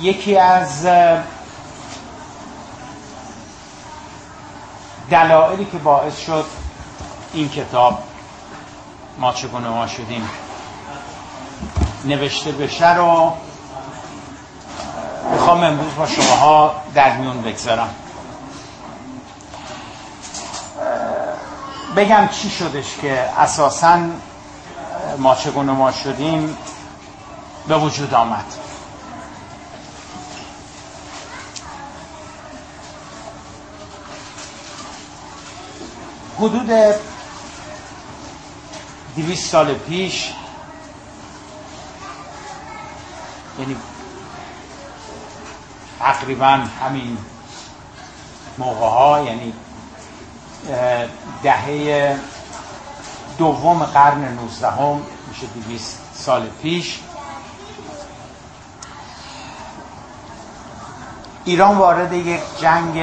یکی از دلایلی که باعث شد این کتاب ما چگونه ما شدیم نوشته بشه رو می‌خوام امروز با شماها در میون بگذارم. بگم چی شدش که اساسا ما چگونه ما شدیم. به وجود آمد. حدود دویست سال پیش یعنی تقریبا همین موقع ها یعنی دهه دوم قرن نوزدهم میشه دویست سال پیش ایران وارد یک جنگ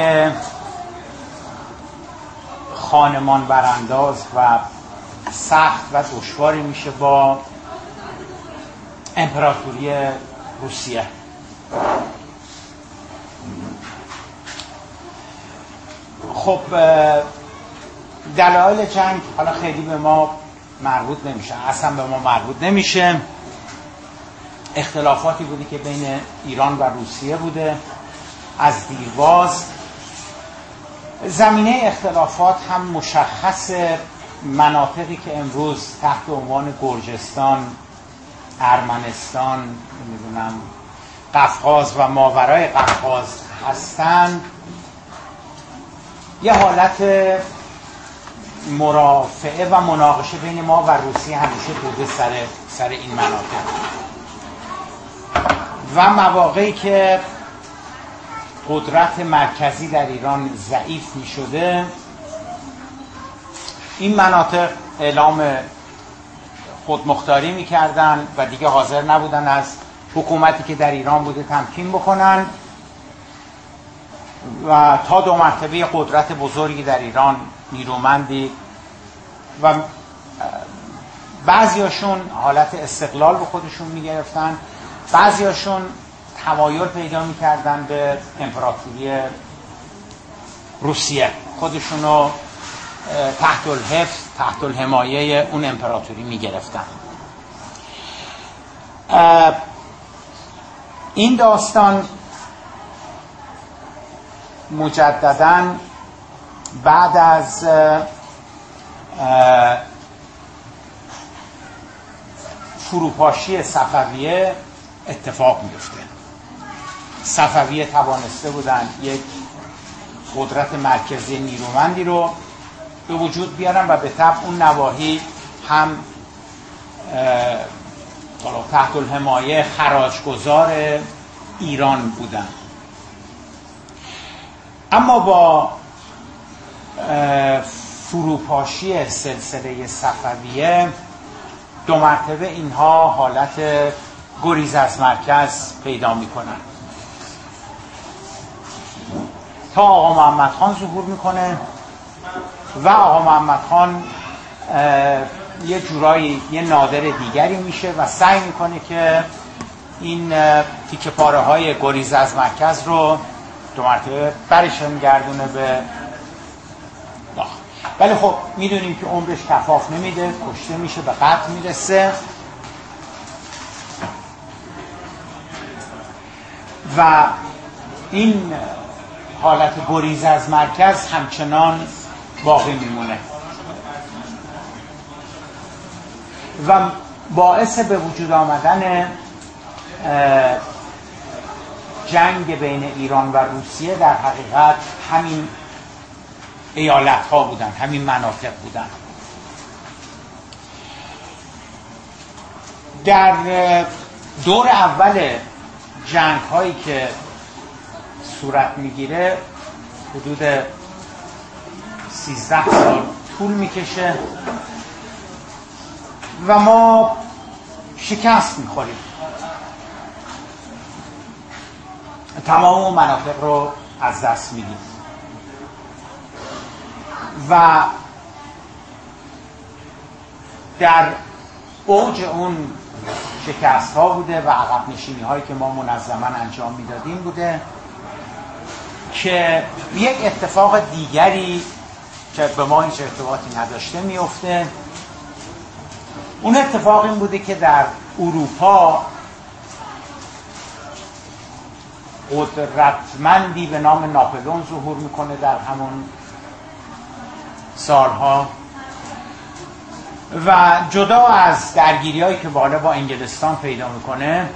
خانمان برانداز و سخت و دشواری میشه با امپراتوری روسیه. خب دلایل جنگ حالا خیلی به ما مربوط نمیشه اصلا به ما مربوط نمیشه. اختلافاتی بودی که بین ایران و روسیه بوده. از دیرباز زمینه اختلافات هم مشخص مناطقی که امروز تحت عنوان گرجستان ارمنستان نمی‌دونم قفقاز و ماورای قفقاز هستند. یه حالت مرافعه و مناقشه بین ما و روسیه همیشه بوده سر, سر این مناطق. و مواقعی که قدرت مرکزی در ایران ضعیف می شده این مناطق اعلام خودمختاری می کردن و دیگه حاضر نبودن از حکومتی که در ایران بوده تمکین بکنن و تا دو مرتبه قدرت بزرگی در ایران نیرومندی و بعضیاشون حالت استقلال به خودشون می‌گرفتن. بعضیاشون تمایل پیدا می‌کردن به امپراتوری روسیه. خودشونو تحت الحفظ تحت الحمایه اون امپراتوری می‌گرفتن. این داستان مجددا بعد از فروپاشی صفویه اتفاق میفته صفویه توانسته بودن یک قدرت مرکزی نیرومندی رو به وجود بیارن و به طب اون نواحی هم تحت الحمایه خراجگذار ایران بودن. اما با فروپاشی سلسله صفویه دو مرتبه اینها حالت گریز از مرکز پیدا می‌کنن. تا آقا محمد خان ظهور می‌کنه و آقا محمد خان یه جورایی یه نادر دیگری میشه و سعی می‌کنه که این تیکه پاره های گریز از مرکز رو دو مرتبه برشن گردونه به ولی خب می‌دونیم که عمرش کفاف نمیده کشته میشه به قتل می‌رسه. و این حالت گریز از مرکز همچنان باقی میمونه. و باعث به وجود آمدن جنگ بین ایران و روسیه در حقیقت همین ایالت ها بودن همین مناطق بودن. در دور اول جنگ هایی که صورت می‌گیره حدود 13 سال طول می‌کشه و ما شکست می‌خوریم. تمام مناطق رو از دست میدیم. و در اوج اون شکست ها بوده و عقب نشینی هایی که ما منظما انجام می‌دادیم بوده. که یک اتفاق دیگری که به ما هیچ ارتباطی نداشته میفته. اون اتفاق این بوده که در اروپا قدرتمندی به نام ناپلون ظهور می‌کنه در همون سالها. و جدا از درگیری هایی که بالا با انگلستان پیدا می‌کنه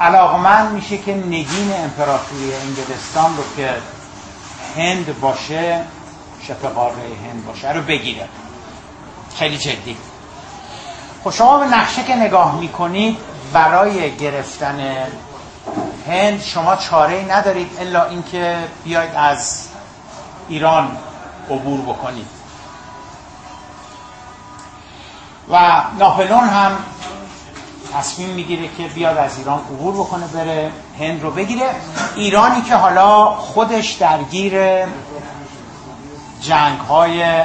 علاقمند میشه که نگین امپراتوری انگلستان رو که هند باشه شبه قاره هند باشه رو بگیره. خیلی جدی. خب شما به نقشه که نگاه می‌کنید برای گرفتن هند شما چاره ندارید الا اینکه بیاید از ایران عبور بکنید. و ناپلون هم تصمیم می‌گیره که بیاد از ایران عبور بکنه بره هند رو بگیره. ایرانی که حالا خودش درگیر جنگ های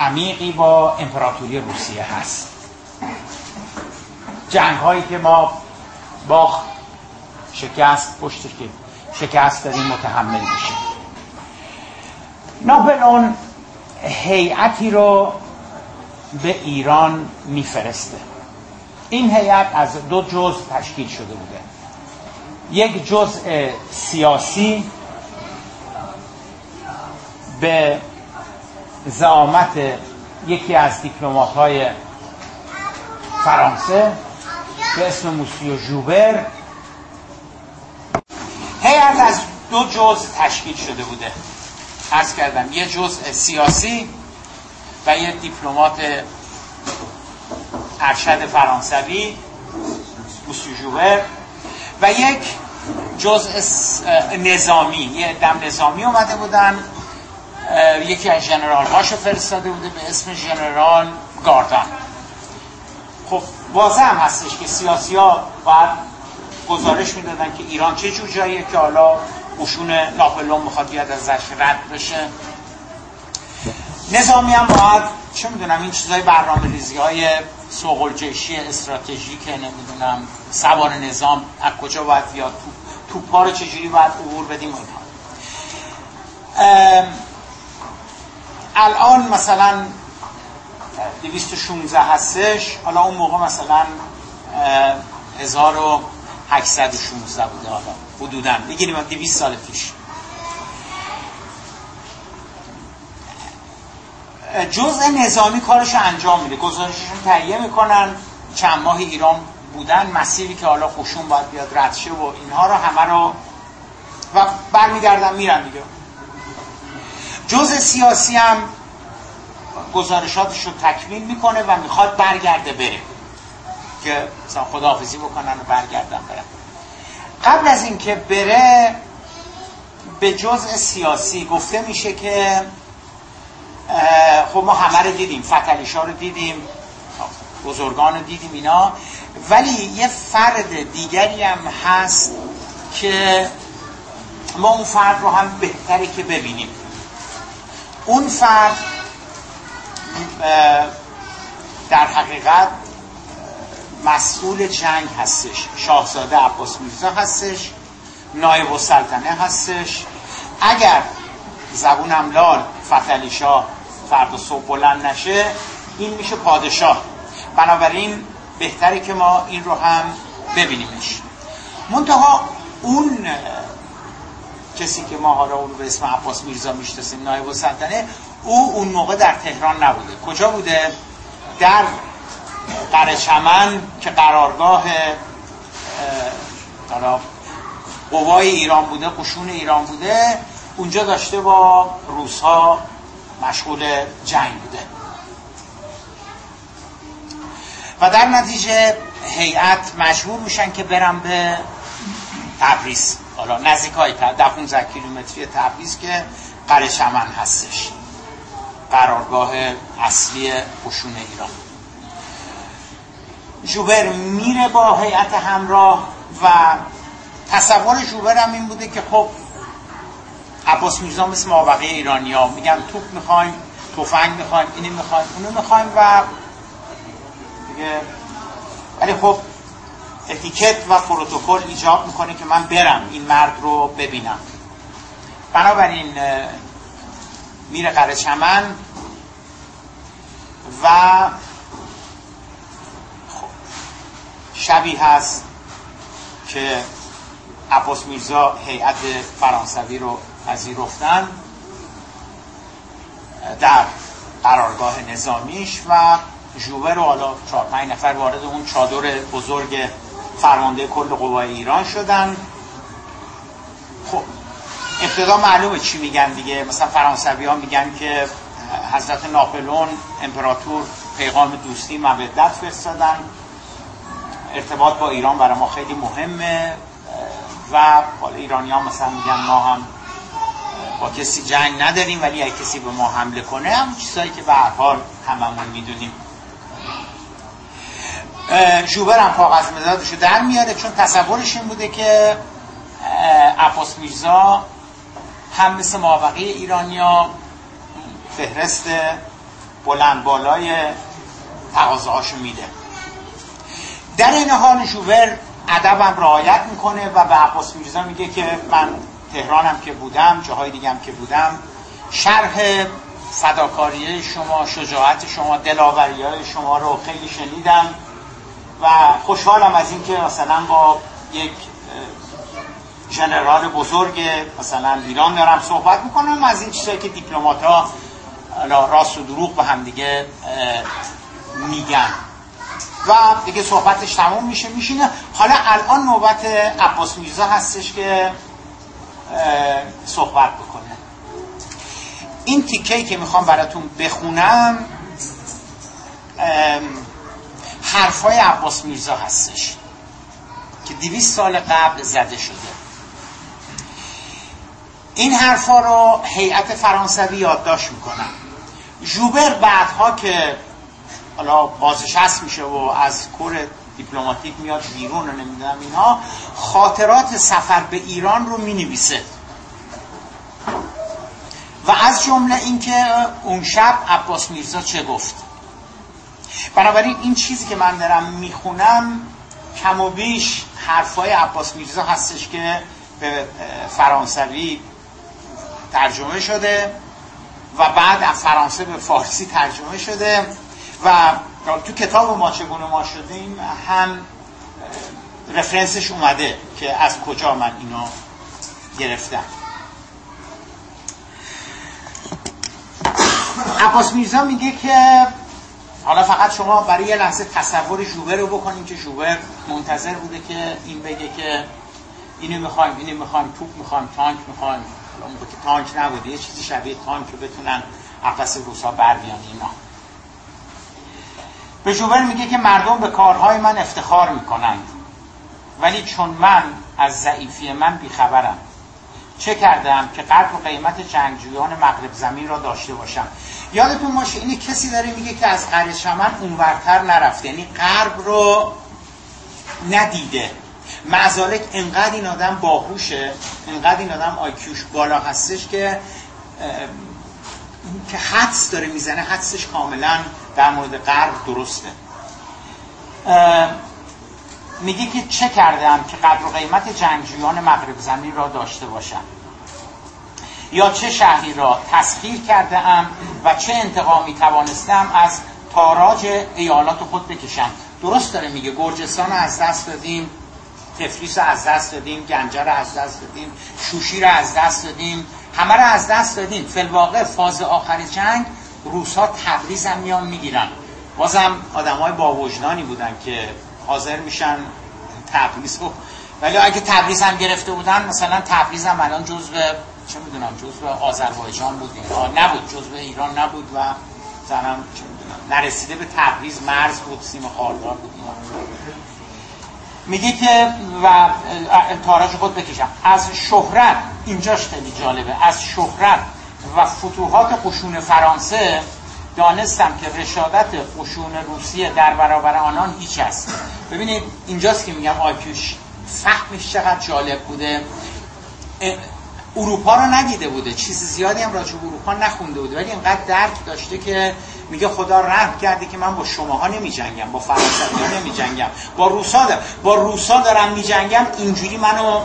عمیقی با امپراتوری روسیه هست. جنگ هایی که ما با شکست پشت که شکست داریم متحمل میشیم. ناپلون هیئتی رو به ایران میفرسته. این هیئت از دو جزء تشکیل شده بوده. یک جزء سیاسی به زعامت یکی از دیپلمات های فرانسه به اسم موسیو جوبر هیئت از دو جزء تشکیل شده بوده. عرض کردم یه جزء سیاسی و یه دیپلمات ارشد فرانسوی موسیو جوبر و یک جزء نظامی یه دم نظامی اومده بودن. یکی از جنرال هاشو فرستاده بوده به اسم جنرال گاردان. خب واضح هم هستش که سیاسی ها باید گزارش می‌دادن که ایران چه جور جاییه که حالا قشون ناپلون می‌خواد بیاد ازش رد بشه. نظامی هم باید چه می‌دونم این چیزای برنامه ریزی های سوقل جشی استراتژیک نمی‌دونم سوار نظام از کجا باید بیاد تو توپا رو چجوری باید عبور بدیم و اینها. الان مثلا 216 هستش حالا اون موقع مثلا 1816 بوده حالا حدودا. بگیریم 200 سال پیش. جزء نظامی کارش انجام میده. گزارششون تهیه می‌کنن. چند ماه ایران بودن. مسیری که حالا خوشون باید بیاد رد شه و اینها رو همه رو و برمیگردن میرن دیگه. جزء سیاسی هم گزارشاتش رو تکمیل می‌کنه و می‌خواد برگرده بره. که مثلا خداحافظی بکنن و برگردن برن قبل از اینکه بره به جزء سیاسی گفته میشه که خب ما همه رو دیدیم فتلیشا رو دیدیم بزرگان رو دیدیم اینا. ولی یه فرد دیگری هم هست که ما اون فرد رو هم بهتره که ببینیم. اون فرد در حقیقت مسئول جنگ هستش. شاهزاده عباس میرزا هستش نایب السلطنه هستش. اگر زبونم لال فتلی شاه فردا صبح بلند نشه این میشه پادشاه. بنابراین بهتره که ما این رو هم ببینیمش. منتها اون کسی که ما حالا اون به اسم عباس میرزا می‌شناسیم نایب السلطنه او اون موقع در تهران نبوده. کجا بوده؟ در قرچمن که قرارگاه قوای ایران بوده قشون ایران بوده اونجا داشته با روس ها مشغول جنگ بوده. و در نتیجه هیئت مجبور میشن که برن به تبریز. حالا نزدیک های در 15 کیلومتری تبریز که قرچمن هستش. قرارگاه اصلی قشون ایران. جوبر میره با هیئت همراه و تصور جوبر هم این بوده که خب عباس میرزا مثل مابقی ایرانی ها میگن توپ می‌خوایم تفنگ می‌خوایم اینی می‌خوایم اونو می‌خوایم و دیگه. ولی خب اتیکت و پروتکل ایجاب می‌کنه که من برم این مرد رو ببینم. بنابراین میره قره چمن و خب شبی هست که عباس میرزا هیئت فرانسوی رو پذیرفتن در قرارگاه نظامیش و جوبه رو حالا چهار پنج نفر وارد اون چادر بزرگ فرمانده کل قوای ایران شدن. خب ابتدا معلومه چی میگن دیگه. مثلا فرانسوی ها میگن که حضرت ناپلون امپراتور پیغام دوستی مودت فرستادن. ارتباط با ایران برای ما خیلی مهمه. و حالا ایرانی ها مثلا میگن ما هم با کسی جنگ نداریم ولی اگه کسی به ما حمله کنه هم چیزایی که به هر حال هممون می‌دونیم. جوبر هم کاغذ مدادش رو در میاره چون تصورش این بوده که عباس میرزا هم مثل مابقی ایرانیا فهرست بلند بالای تقاضاهاشو میده. در این حال جوبر ادبم رعایت می‌کنه و به عباس میرزا میگه که من تهرانم که بودم جاهای دیگم که بودم شرح فداکاری شما شجاعت شما دلاوری های شما رو خیلی شنیدم و خوشحالم از اینکه مثلا با یک جنرال بزرگ مثلا ایران دارم صحبت می‌کنم از این چیزایی که دیپلمات ها راست و دروغ به هم دیگه میگن. و دیگه صحبتش تموم میشه میشینه. حالا الان نوبت عباس میرزا هستش که صحبت بکنه. این تیکهی که می‌خوام براتون بخونم حرفای عباس میرزا هستش که دیویست سال قبل زده شده. این حرفا رو هیئت فرانسوی یادداشت می‌کنم. جوبر بعدها که حالا بازنشست میشه و از کور دیپلماتیک میاد بیرون و نمی‌دونم اینها خاطرات سفر به ایران رو می‌نویسه. و از جمله اینکه اون شب عباس میرزا چه گفت؟ بنابراین این چیزی که من دارم می‌خونم کم و بیش حرفای عباس میرزا هستش که به فرانسوی ترجمه شده و بعد از فرانسه به فارسی ترجمه شده و تو کتاب ما چگونه ما شدیم هم رفرنسش اومده که از کجا من اینو گرفتم. عباس میرزا میگه که حالا فقط شما برای یه لحظه تصور جوبر رو بکنیم که جوبر منتظر بوده که این بگه که اینو می‌خوایم اینو می‌خوایم توپ می‌خوایم تانک می‌خوایم. حالا موقع که تانک نبوده یه چیزی شبیه تانک رو بتونن قفس روسا بر بیان اینا. به جوبر میگه که مردم به کارهای من افتخار می‌کنند. ولی چون من از ضعیفی من بیخبرم چه کردم که قدر و قیمت جنگجویان مغرب زمین را داشته باشم؟ یادتون باشه اینه کسی داره میگه که از قره شمن اونورتر نرفته یعنی غرب رو ندیده. معزالک انقدر این آدم باهوشه انقدر این آدم آیکیوش بالا هستش که که حدس داره می‌زنه حدسش کاملا در مورد غرب درسته. میگه که چه کردم که قدر و قیمت جنگجویان مغرب زمین را داشته باشم؟ یا چه شهری را تسخیر کرده ام و چه انتقامی توانستم از تاراج ایالات خود بکشم؟ درست داره میگه. گرجستان از دست دادیم تفلیس از دست دادیم گنجه رو از دست دادیم شوشی رو از دست دادیم همه رو از دست دادیم. فلواقع فاز آخر جنگ روس ها تبریز هم میان می‌گیرن. بازم آدم های با وجدانی بودن که حاضر میشن تبریز رو ولی اگه تبریز هم گرفته بودن مثلا تبریز هم الان جزو چه می‌دونم جزو آذربایجان بود نبود جزو ایران نبود و زنم چه می‌دونم نرسیده به تبریز مرز بود سیم خاردار بود. میگه که و تاراج خود بکشم. از شهرت اینجاش خیلی جالبه. از شهرت و فتوحات قشون فرانسه دانستم که رشادت قشون روسیه در برابر آنان هیچ است. ببینید اینجاست که میگم آیکیوش فهمش چقدر جالب بوده. اروپا رو ندیده بوده. چیز زیادی هم راجع به اروپا نخونده بوده. ولی اینقدر درک داشته که میگه خدا رحم کرده که من با شماها نمی جنگم با فرانسوی نمی جنگم با روسا دارم. با روسا دارم می جنگم اینجوری منو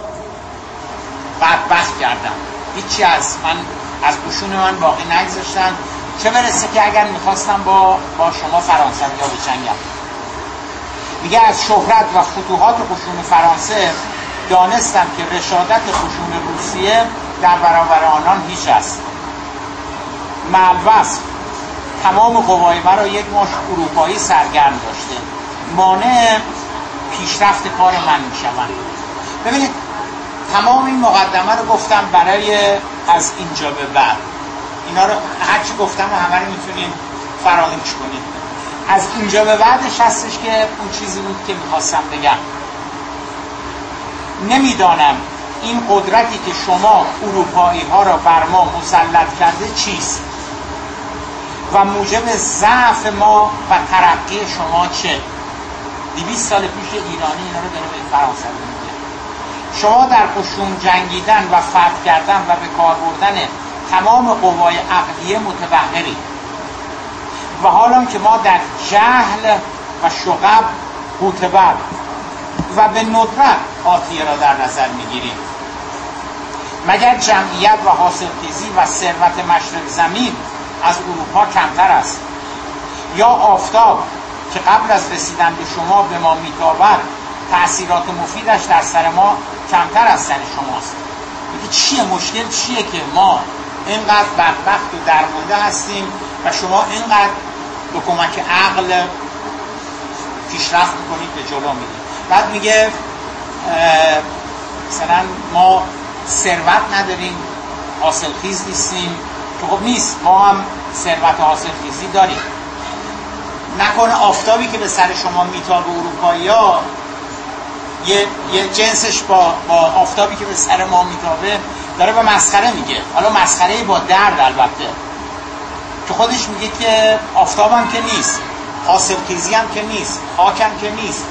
بدبخت کردم هیچی از من از قشون من باقی نگذاشتن. چه برسه که اگر می‌خواستم با, با شما فرانسوی ها بجنگم. میگه از شهرت و فتوحات قشون فرانسه دانستم که رشادت قشون روسیه در برابر آنان هیچ است. ملوصف تمام قوای مرا یک مش اروپایی سرگرم داشته. مانع پیشرفت کار من می‌شوند. ببینید تمام این مقدمه رو گفتم برای از اینجا به بعد. اینا رو هرچی گفتم و همه رو می‌تونیم فراموش کنیم. از اینجا به بعدش هستش که اون چیزی بود که می‌خواستم بگم. نمی‌دانم این قدرتی که شما اروپایی ها را بر ما مسلط کرده چیست؟ و موجب ضعف ما و ترقی شما چه؟ دیویست سال پیش ایرانی اینا رو داره به فرانسه میگه. شما در قشون جنگیدن و فتح کردن و به کار بردن تمام قوای عقلیه متبهری. و حالا که ما در جهل و شغب قوتبر و به ندرت آتیه را در نظر می‌گیریم. مگر جمعیت و حاصلخیزی و ثروت مشرق زمین از اروپا کمتر است؟ یا آفتاب که قبل از رسیدن به شما به ما میتابد تأثیرات مفیدش در سر ما کمتر از سر شماست؟ میگه چیه مشکل؟ چیه که ما اینقدر بدبخت و درمونده هستیم و شما اینقدر به کمک عقل پیشرفت می‌کنید به جلو می‌دید بعد میگه مثلا ما ثروت نداریم حاصل خیز نیستیم. که خب نیست ما هم ثروت حاصل خیزی داریم. نکنه آفتابی که به سر شما میتاب اروپایی ها یه, یه جنسش با, با آفتابی که به سر ما میتابه داره به مسخره میگه. حالا مسخره با درد البته. که خودش میگه که آفتابم که نیست حاصل خیزی هم که نیست خاکم که نیست.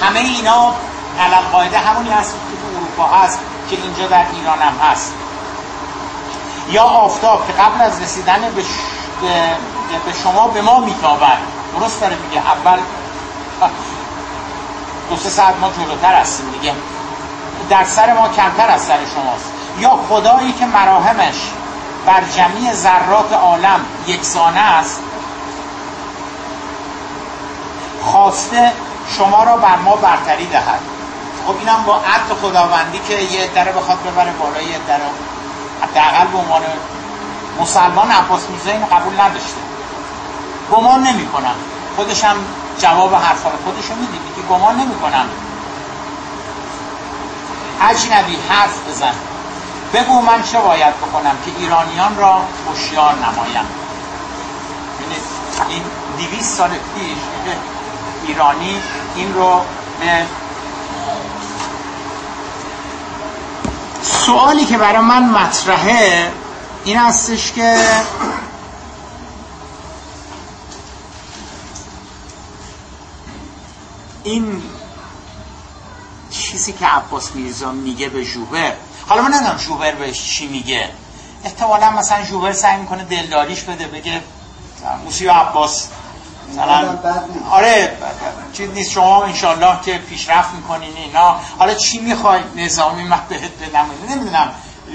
همه اینا علم قاعده همونی هست که تو اروپا هست. که اینجا در ایران هم هست. یا آفتاب که قبل از رسیدن به, به شما به ما میتابد. درست داره میگه. اول دو سه ساعت ما جلوتر هستیم دیگه. در سر ما کمتر از سر شماست. یا خدایی که مراهمش بر جمعی ذرات عالم یکسانه است خواسته شما را بر ما برتری دهد. خب اینم با عدل خداوندی که یه دره بخواد ببره بالای یه دره. حداقل به عنوان مسلمان عباس میرزا اینو قبول نداشته. گمان نمی کنم خودشم جواب حرفا رو خودشو میدی که گمان نمی کنم اجنبی حرف بزن. بگو من چه باید بکنم که ایرانیان را هوشیار نمایم. این دیویست سال پیش ایرانی این رو به سوالی که برای من مطرحه این هستش که این چیزی که عباس میرزا میگه به جوبر حالا من ندارم جوبر بهش چی میگه. احتمالا مثلا جوبر سعی می‌کنه دلداریش بده بگه موسی و عباس مثلا آره چیز نیست. شما انشالله که پیشرفت می‌کنین اینا. حالا چی می‌خوای نظامی من بهت بدم؟ نمی‌دونم.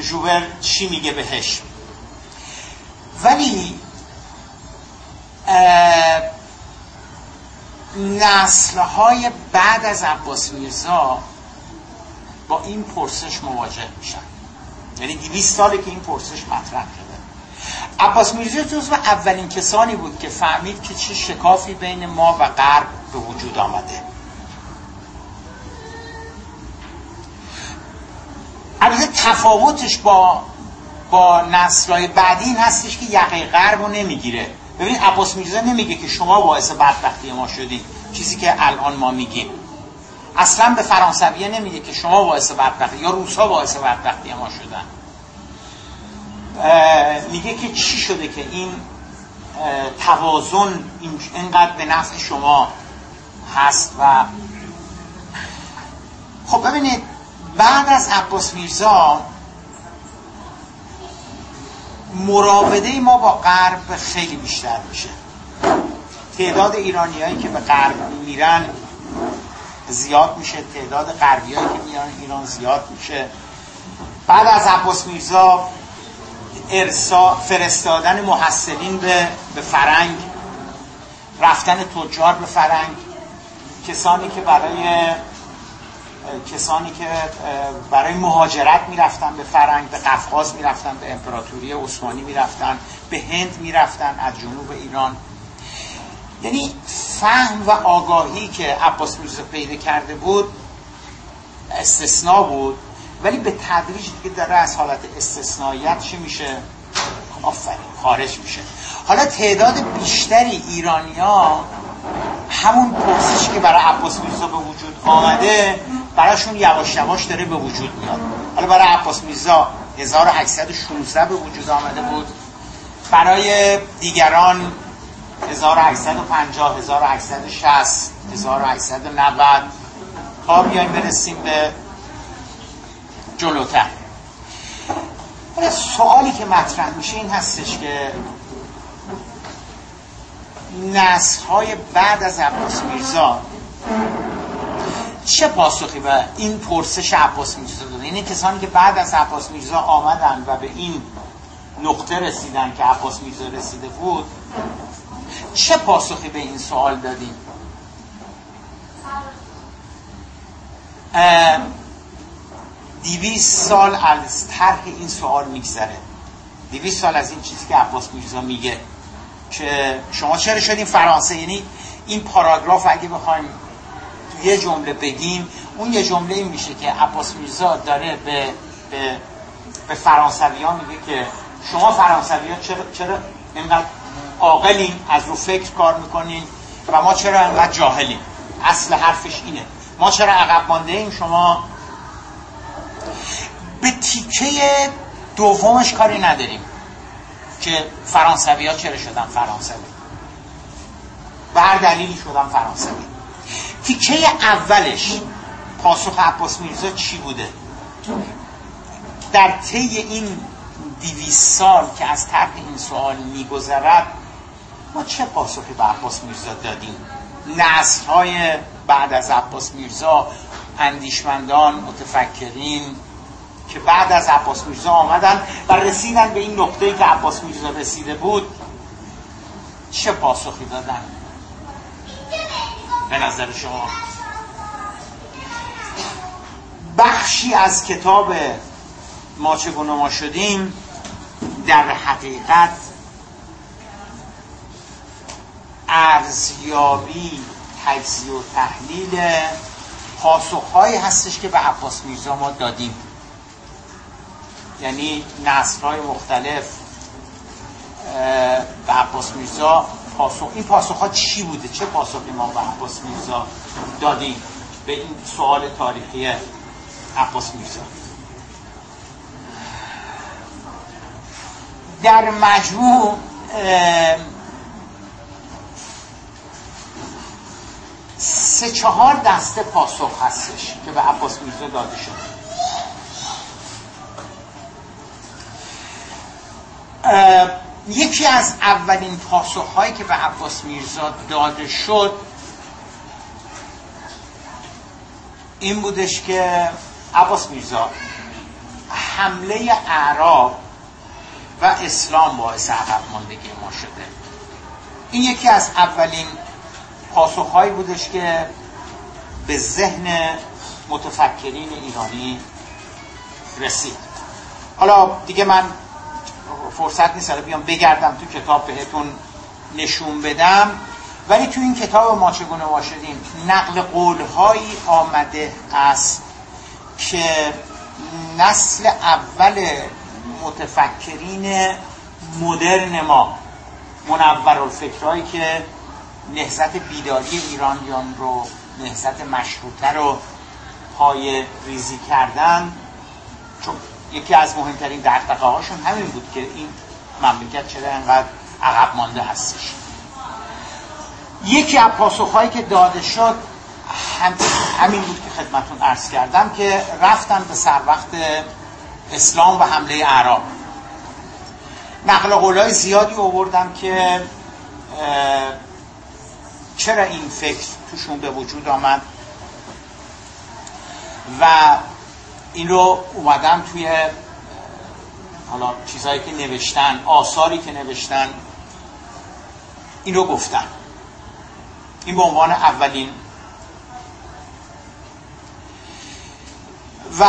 جوبر چی میگه بهش؟ ولی نسلهای بعد از عباس میرزا با این پرسش مواجه میشن. یعنی 200 ساله که این پرسش مطرح شده عباس میرزا جزو اولین کسانی بود که فهمید که چه شکافی بین ما و غرب به وجود آمده. البته تفاوتش با با نسلهای بعدی این هستش که یقه غرب رو نمی‌گیره. ببین عباس میرزا نمیگه که شما باعث بدبختی ما شدید. چیزی که الان ما میگیم. اصلا به فرانسویه نمیگه که شما باعث بدبختی یا روسا باعث بدبختی ما شدن. میگه که چی شده که این توازن اینقدر به نفع شما هست و خب ببینید بعد از عباس میرزا مراوده ما با غرب خیلی بیشتر میشه. تعداد ایرانیایی که به غرب میرن زیاد میشه تعداد غربیایی که میان ایران زیاد میشه. بعد از عباس میرزا ارسا فرستادن محصلین به به فرنگ. رفتن تجار به فرنگ. کسانی که برای کسانی که برای مهاجرت می‌رفتن به فرنگ به قفقاز می‌رفتن به امپراتوری عثمانی می‌رفتن به هند می‌رفتن از جنوب ایران. یعنی فهم و آگاهی که عباس میرزا پیدا کرده بود استثناء بود. ولی به تدریج دیگه داره از حالت استثنائیت چی میشه؟ آفرین خارج میشه. حالا تعداد بیشتری ایرانیا همون پرسش که برای عباس میرزا به وجود آمده براشون یواش یواش داره به وجود میاد. حالا برای عباس میرزا 1816 به وجود آمده بود. برای دیگران 1850 1860 1890 تا بیایم برسیم به جلوتر. سوالی که مطرح میشه این هستش که نسل های بعد از عباس میرزا چه پاسخی به این پرسش عباس میرزا داده این کسانی که بعد از عباس میرزا آمدن و به این نقطه رسیدن که عباس میرزا رسیده بود چه پاسخی به این سوال دادیم دیویس سال از طرح این سوال میگذره. دیویس سال از این چیزی که عباس میرزا میگه که شما چرا شدین فرانسه؟ یعنی این پاراگراف اگه بخوایم تو یه جمله بگیم اون یه جمله این میشه که عباس میرزا داره به به, به فرانسوی ها میگه که شما فرانسوی ها چرا, چرا اینقدر عاقلین از رو فکر کار می‌کنین و ما چرا انقدر جاهلیم اصل حرفش اینه. ما چرا عقب مانده ایم؟ شما به تیکه دومش کاری نداریم که فرانسوی ها چرا شدن فرانسوی؟ هر دلیلی شدن فرانسوی. تیکه اولش پاسخ عباس میرزا چی بوده؟ در طی این دیویس سال که از طرح این سوال میگذرد ما چه پاسخی به عباس میرزا دادیم؟ نسل بعد از عباس میرزا اندیشمندان متفکرین که بعد از عباس میرزا آمدن و رسیدن به این نقطه که عباس میرزا رسیده بود چه پاسخی دادن؟ به نظر شما؟ بخشی از کتاب ما چگونه ما شدیم در حقیقت ارزیابی تجزیه و تحلیل پاسخهایی هستش که به عباس میرزا ما دادیم. یعنی نسل های مختلف به عباس میرزا پاسخ این پاسخ ها چی بوده؟ چه پاسخی ما به عباس میرزا دادیم؟ به این سوال تاریخی عباس میرزا. در مجموع سه چهار دسته پاسخ هستش که به عباس میرزا داده شده. یکی از اولین پاسخهایی که به عباس میرزا داده شد این بودش که عباس میرزا حمله اعراب و اسلام باعث عقب ماندگی ما شده. این یکی از اولین پاسخهایی بودش که به ذهن متفکرین ایرانی رسید. حالا دیگه من فرصت نیست بیام بگردم تو کتاب بهتون نشون بدم. ولی تو این کتاب ما چگونه ما شدیم؟ نقل قولهایی آمده است که نسل اول متفکرین مدرن ما منور الفکرهایی که نهزت بیداری ایرانیان رو نهزت مشروطه رو پای ریزی کردن چون یکی از مهمترین دقدقه هاشون همین بود که این مملکت چرا انقدر عقب مانده هستش. یکی از پاسخهایی که داده شد هم همین بود که خدمتون عرض کردم که رفتن به سر وقت اسلام و حمله اعراب. نقل قولای زیادی آوردم که چرا این فکر توشون به وجود آمد و این رو اومدم توی حالا چیزهایی که نوشتن آثاری که نوشتن این رو گفتن این به عنوان اولین. و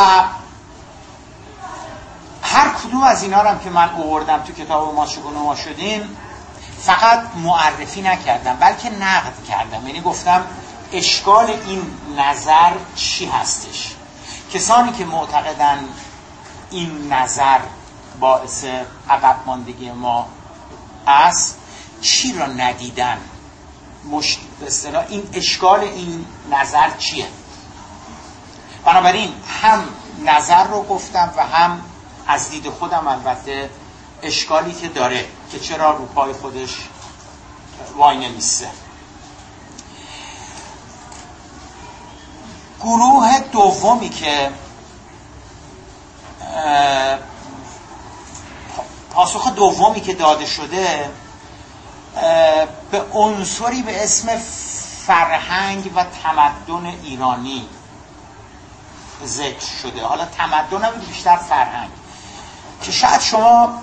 هر کدوم از اینا هم که من اووردم تو کتاب ما شگون ما شدیم فقط معرفی نکردم بلکه نقد کردم. یعنی گفتم اشکال این نظر چی هستش؟ کسانی که معتقدن این نظر باعث عقب ماندگی ما است چی را ندیدن؟ مش... این اشکال این نظر چیه؟ بنابراین هم نظر رو گفتم و هم از دید خودم البته اشکالی که داره که چرا رو پای خودش وای نمیسته گروه دومی که پاسخ دومی که داده شده به عنصری به اسم فرهنگ و تمدن ایرانی ذکر شده. حالا تمدن هم بیشتر فرهنگ. که شاید شما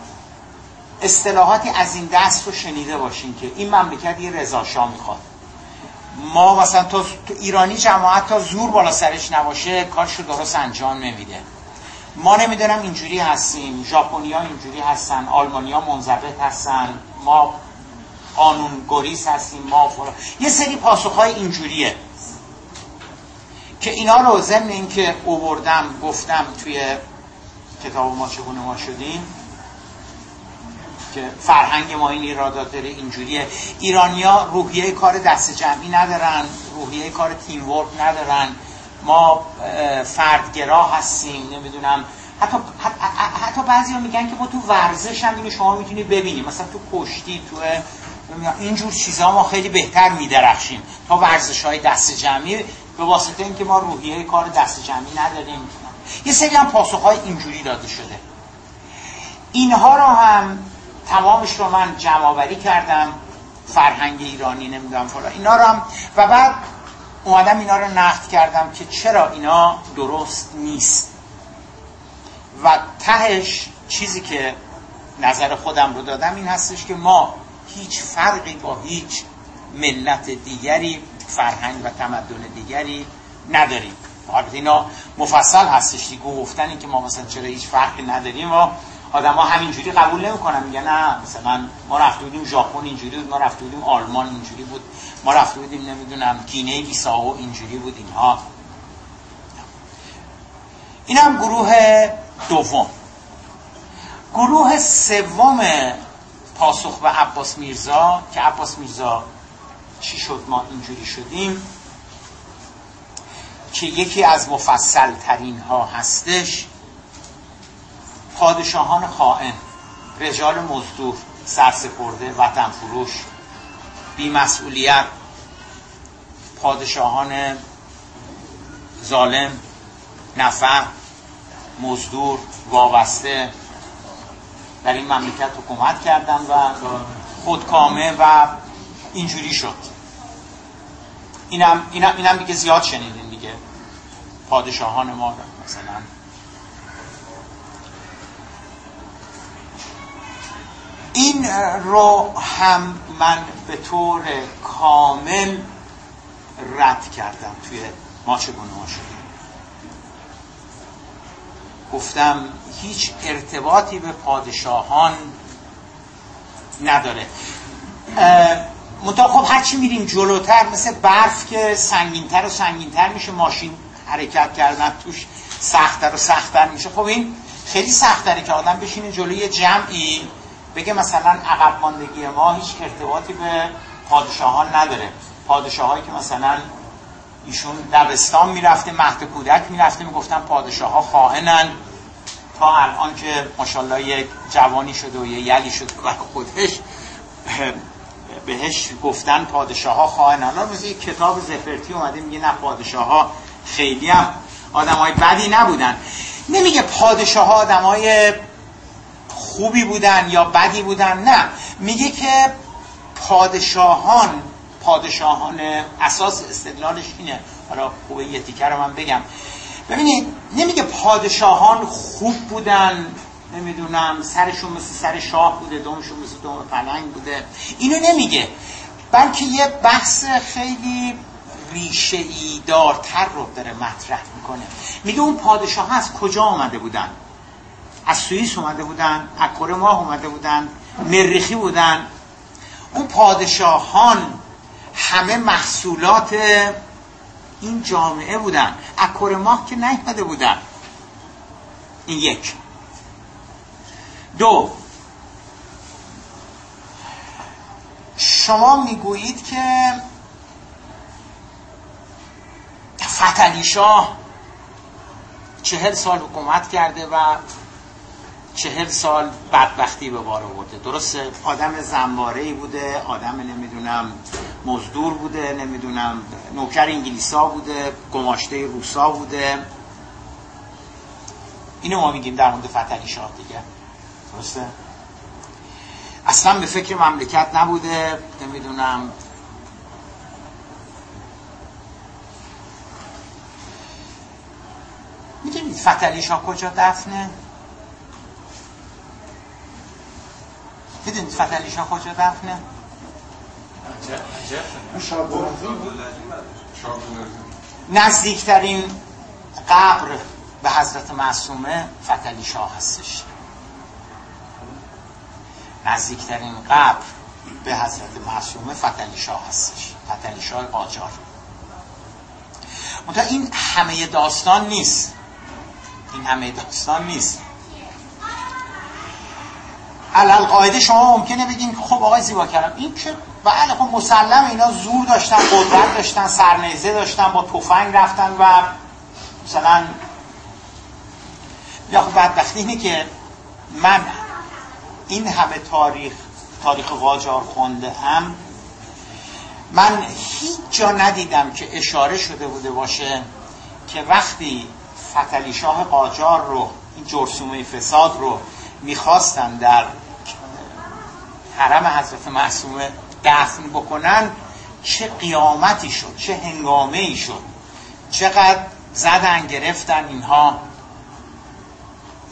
اصطلاحاتی از این دست رو شنیده باشین که این مملکت یه رضاشاه می‌خواد. ما مثلا تو, ایرانی جماعت تا زور بالا سرش نباشه کارشو درست انجام نمیده ما نمی‌دونم اینجوری هستیم ژاپنیا اینجوری هستن آلمانیا منضبط هستن ما قانون گریز هستیم ما فرا. یه سری پاسخ های اینجوریه که اینا رو ضمن اینکه اووردم گفتم توی کتاب ما چگونه ما شدیم که فرهنگ ما این ایرادات داره اینجوریه. ایرانیا روحیه کار دست جمعی ندارن روحیه کار تیم ورک ندارن. ما فردگرا هستیم نمی‌دونم. حتی حتی بعضی ها میگن که ما تو ورزش هم اینو شما می‌تونی ببینیم مثلا تو کشتی تو اینجور چیزها ما خیلی بهتر میدرخشیم. تا ورزش های دست جمعی به واسطه اینکه ما روحیه کار دست جمعی نداریم. یه سری هم پاسخ های اینجوری داده شده. اینها رو هم تمامش رو من جمع کردم فرهنگ ایرانی نمی‌دونم فلان اینا رو هم و بعد اومدم اینا رو نقد کردم که چرا اینا درست نیست. و تهش چیزی که نظر خودم رو دادم این هستش که ما هیچ فرقی با هیچ ملت دیگری فرهنگ و تمدن دیگری نداریم. البته اینا مفصل هستش دیگه گفتن که ما مثلا چرا هیچ فرقی نداریم و آدم ها همینجوری قبول نمی‌کنن میگن نه مثلا ما رفته بودیم ژاپن اینجوری بود ما رفته بودیم آلمان اینجوری بود ما رفته بودیم نمی‌دونم گینه بیساو اینجوری بود اینها. این هم گروه دوم. گروه سوم پاسخ به عباس میرزا که عباس میرزا چی شد ما اینجوری شدیم که یکی از مفصل ترین ها هستش. پادشاهان خائن رجال مزدور سرسپرده وطن فروش بیمسئولیت پادشاهان ظالم نفع مزدور وابسته. در این مملکت حکومت کردن و خودکامه و اینجوری شد. اینم, اینم, اینم دیگه زیاد شنیدین دیگه. پادشاهان ما مثلا این رو هم من به طور کامل رد کردم توی ما چگونه ما گفتم هیچ ارتباطی به پادشاهان نداره. منطقه خب هرچی میریم جلوتر مثل برف که سنگینتر و سنگینتر میشه ماشین حرکت کردن توش سختتر و سختتر میشه. خب این خیلی سختره که آدم بشینه جلوی جمعی. بگه مثلا عقب ماندگی ما هیچ ارتباطی به پادشاهان نداره. پادشاهایی که مثلا ایشون دبستان می‌رفته مهد کودک می‌رفته می‌گفتن پادشاه ها خائنن. تا الان که ماشاءالله یک جوانی شده و یه یلی شده و خودش بهش گفتن پادشاه ها خواهن الان یک کتاب زفرتی اومده میگه نه پادشاه ها خیلی هم آدم های بدی نبودن. نمیگه پادشاه ها آدم های خوبی بودن یا بدی بودن؟ نه. میگه که پادشاهان پادشاهان اساس استدلالش اینه. حالا خوبه یه تیکه رو من بگم. ببینید نمیگه پادشاهان خوب بودن نمی‌دونم سرشون مثل سر شاه بوده دومشون مثل دوم پلنگ بوده. اینو نمیگه. بلکه یه بحث خیلی ریشه ای دارتر رو داره مطرح می‌کنه. میگه اون پادشاه از کجا آمده بودن؟ از سوئیس اومده بودن از کره ماه اومده بودن مریخی بودن. اون پادشاهان همه محصولات این جامعه بودن. از کره ماه که نیومده بودن. این یک. دو. شما می‌گویید که فتلی شاه چهل سال حکومت کرده و چهل سال بدبختی به بار آورده. درسته؟ آدم زنباره بوده آدم نمی‌دونم مزدور بوده نمی‌دونم نوکر انگلیسا بوده گماشته روسا بوده. اینو ما میگیم در مورد فتلی شاه دیگه. درسته؟ اصلا به فکر مملکت نبوده نمی‌دونم. می‌دونید فتلی شاه کجا دفنه؟ می‌دونید فتلی شاه کجا دفنه نزدیکترین قبر به حضرت معصومه فتلی شاه هستش نزدیکترین قبر به حضرت معصومه فتلی شاه هستش فتلی شاه قاجار این همه داستان نیست این همه داستان نیست علال قاعده شما ممکنه بگین خب آقای زیبا کردم این که بله خب مسلم اینا زور داشتن قدرت داشتن سرنیزه داشتن با تفنگ رفتن و مثلا یا خب بدبختی اینه که من این همه تاریخ تاریخ قاجار خونده هم من هیچ جا ندیدم که اشاره شده بوده باشه که وقتی فتلی شاه قاجار رو این جرسومه فساد رو می‌خواستن در حرم حضرت معصومه دفن بکنن چه قیامتی شد چه هنگامه ای شد. چقدر زدن گرفتن اینها.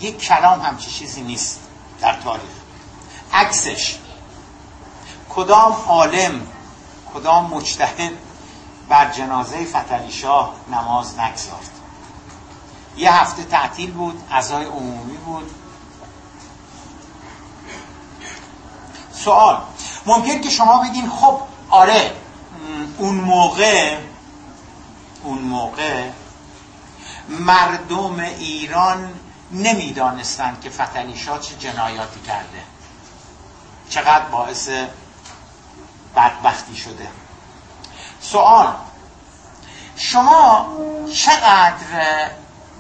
یک کلام همچی چیزی نیست در تاریخ. عکسش. کدام عالم کدام مجتهد بر جنازه فتلی شاه نماز نگذارد یه هفته تعطیل بود ازای عمومی بود. سوال. ممکن که شما بگین خب آره اون موقع اون موقع مردم ایران نمی‌دانستند که فتلی شاه چه جنایاتی کرده. چقدر باعث بدبختی شده. سوال شما چقدر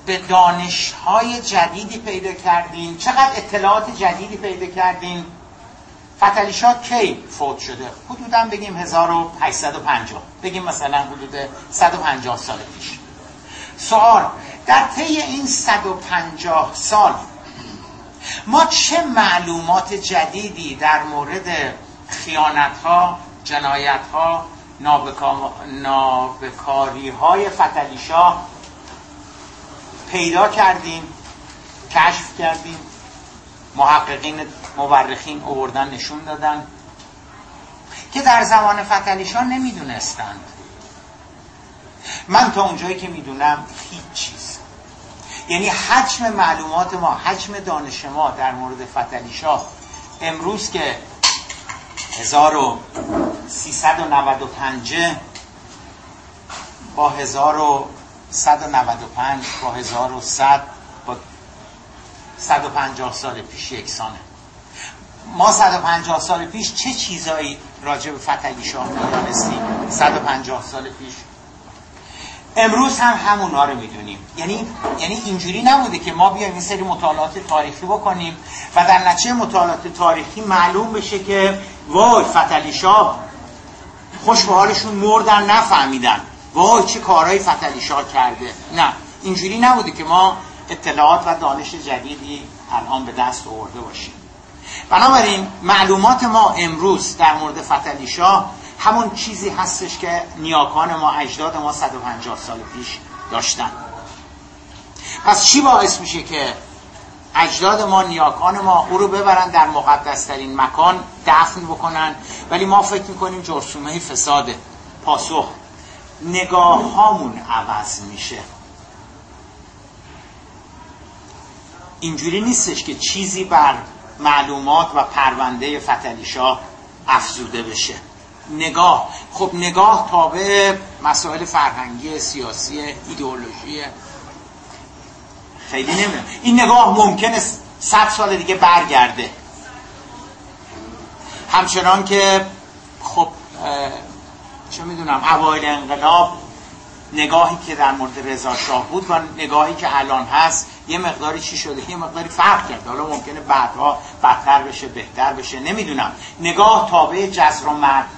به دانش های جدیدی پیدا کردین؟ چقدر اطلاعات جدیدی پیدا کردین؟ فتلی کی فوت شده؟ حدودا بگیم 1850 بگیم مثلا حدود 150 سال پیش. سوال در طی این 150 سال ما چه معلومات جدیدی در مورد خیانت ها جنایت ها نابکاری های پیدا کردیم کشف کردیم؟ محققین مورخین اووردن نشون دادن که در زمان فتلیشان نمی‌دونستند. من تا اونجایی که می‌دونم هیچ چیز. یعنی حجم معلومات ما حجم دانش ما در مورد فتلیشاه امروز که 1395 با 1195 با 1100 با 150 سال پیش یکسانه. ما 150 سال پیش چه چیزایی راجع به فتحی شاه می‌دانستیم؟ 150 سال پیش. امروز هم همونا رو می‌دونیم. یعنی یعنی اینجوری نبوده که ما بیایم این سری مطالعات تاریخی بکنیم و در نتیجه مطالعات تاریخی معلوم بشه که وای فتلی شاه خوش به حالشون مردن نفهمیدن. وای چه کارهای فتلی شاه کرده. نه اینجوری نبوده که ما اطلاعات و دانش جدیدی الان به دست آورده باشیم. بنابراین معلومات ما امروز در مورد فتلیشا همون چیزی هستش که نیاکان ما اجداد ما 150 سال پیش داشتن. پس چی باعث میشه که اجداد ما نیاکان ما او رو ببرن در مقدس ترین مکان دفن بکنن؟ ولی ما فکر می‌کنیم جرسومه فساده پاسخ نگاه هامون عوض میشه. اینجوری نیستش که چیزی بر معلومات و پرونده فتلیشاه افزوده بشه. نگاه. خب نگاه تابع مسائل فرهنگی سیاسی ایدئولوژی. خیلی نمی‌دونم. این نگاه ممکنه صد سال دیگه برگرده. همچنان که خب چه می‌دونم اوایل انقلاب نگاهی که در مورد رضا شاه بود و نگاهی که الان هست یه مقداری چی شده؟ یه مقداری فرق کرد. حالا ممکنه بعدها بدتر بشه بهتر بشه نمی‌دونم. نگاه تابع جزر و